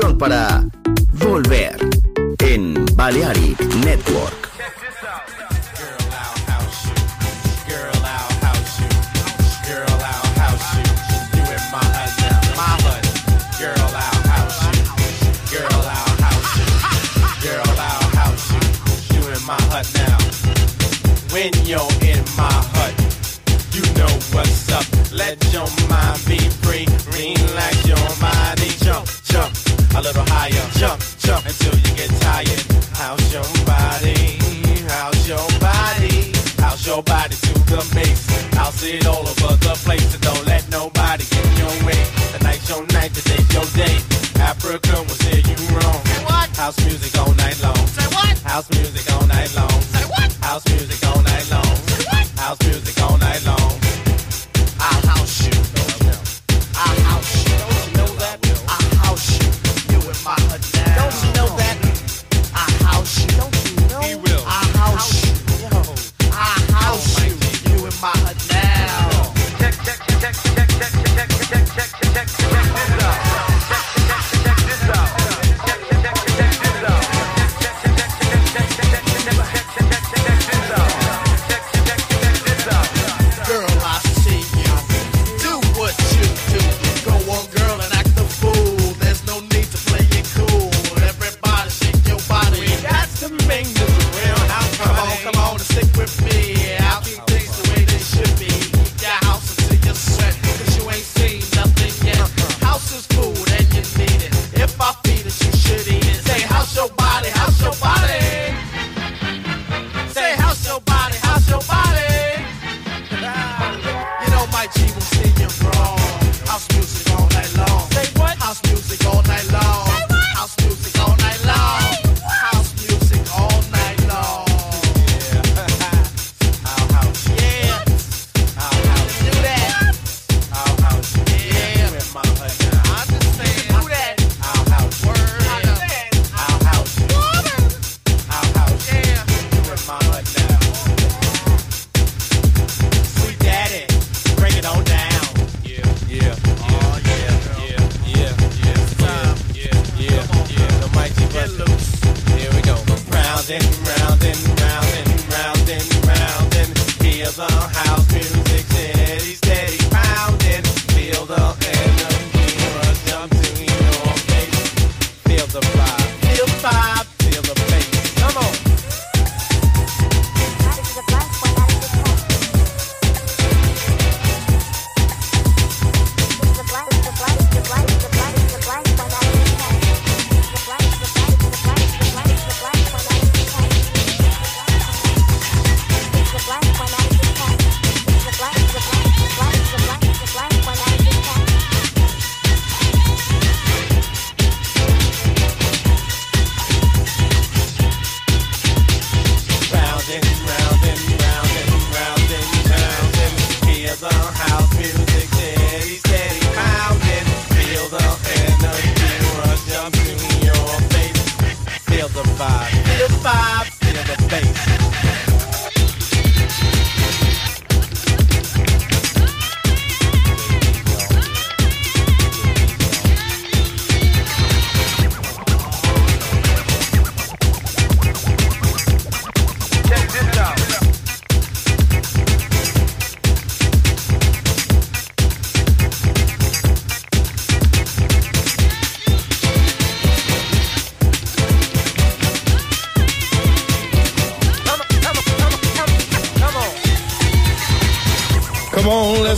Para